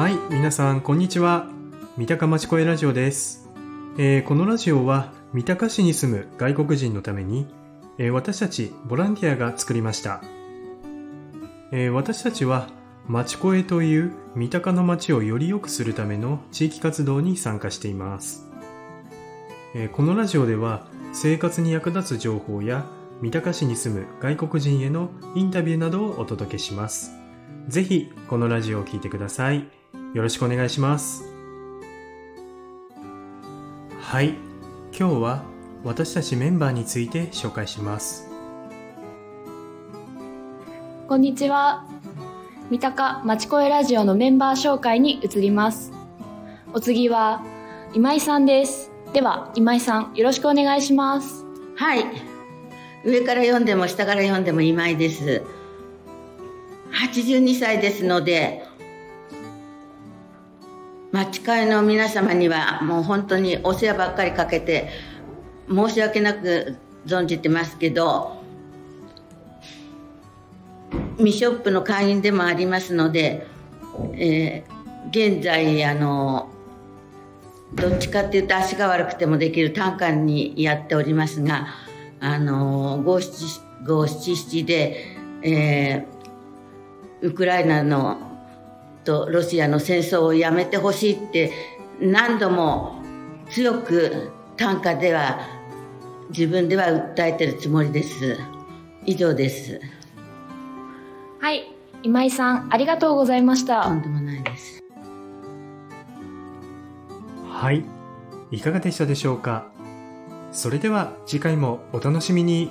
はい、皆さん、こんにちは。三鷹町声ラジオです。えーこのラジオは、三鷹市に住む外国人のために、えー私たちボランティアが作りました。えー私たちは、町声という三鷹の町をより良くするための地域活動に参加しています。えこのラジオでは、生活に役立つ情報や、三鷹市に住む外国人へのインタビューなどをお届けします。ぜひ、このラジオを聞いてください。よろしくお願いします。はい、今日は私たちメンバーについて紹介します。こんにちは。三鷹まちこえラジオのメンバー紹介に移ります。お次は今井さんです。では今井さんよろしくお願いします。はい。上から読んでも下から読んでも今井です。82歳ですので、町会の皆様にはもう本当にお世話ばっかりかけて申し訳なく存じてますけど、ミショップの会員でもありますので、えー現在あのどっちかっていうと足が悪くてもできる単価にやっておりますが、あの、五七五七七で、えーウクライナのとロシアの戦争をやめてほしいって何度も強く単価では自分では訴えてるつもりです。以上です。はい、今井さんありがとうございました。とんでもないです。はい、いかがでしたでしょうか？それでは次回もお楽しみに。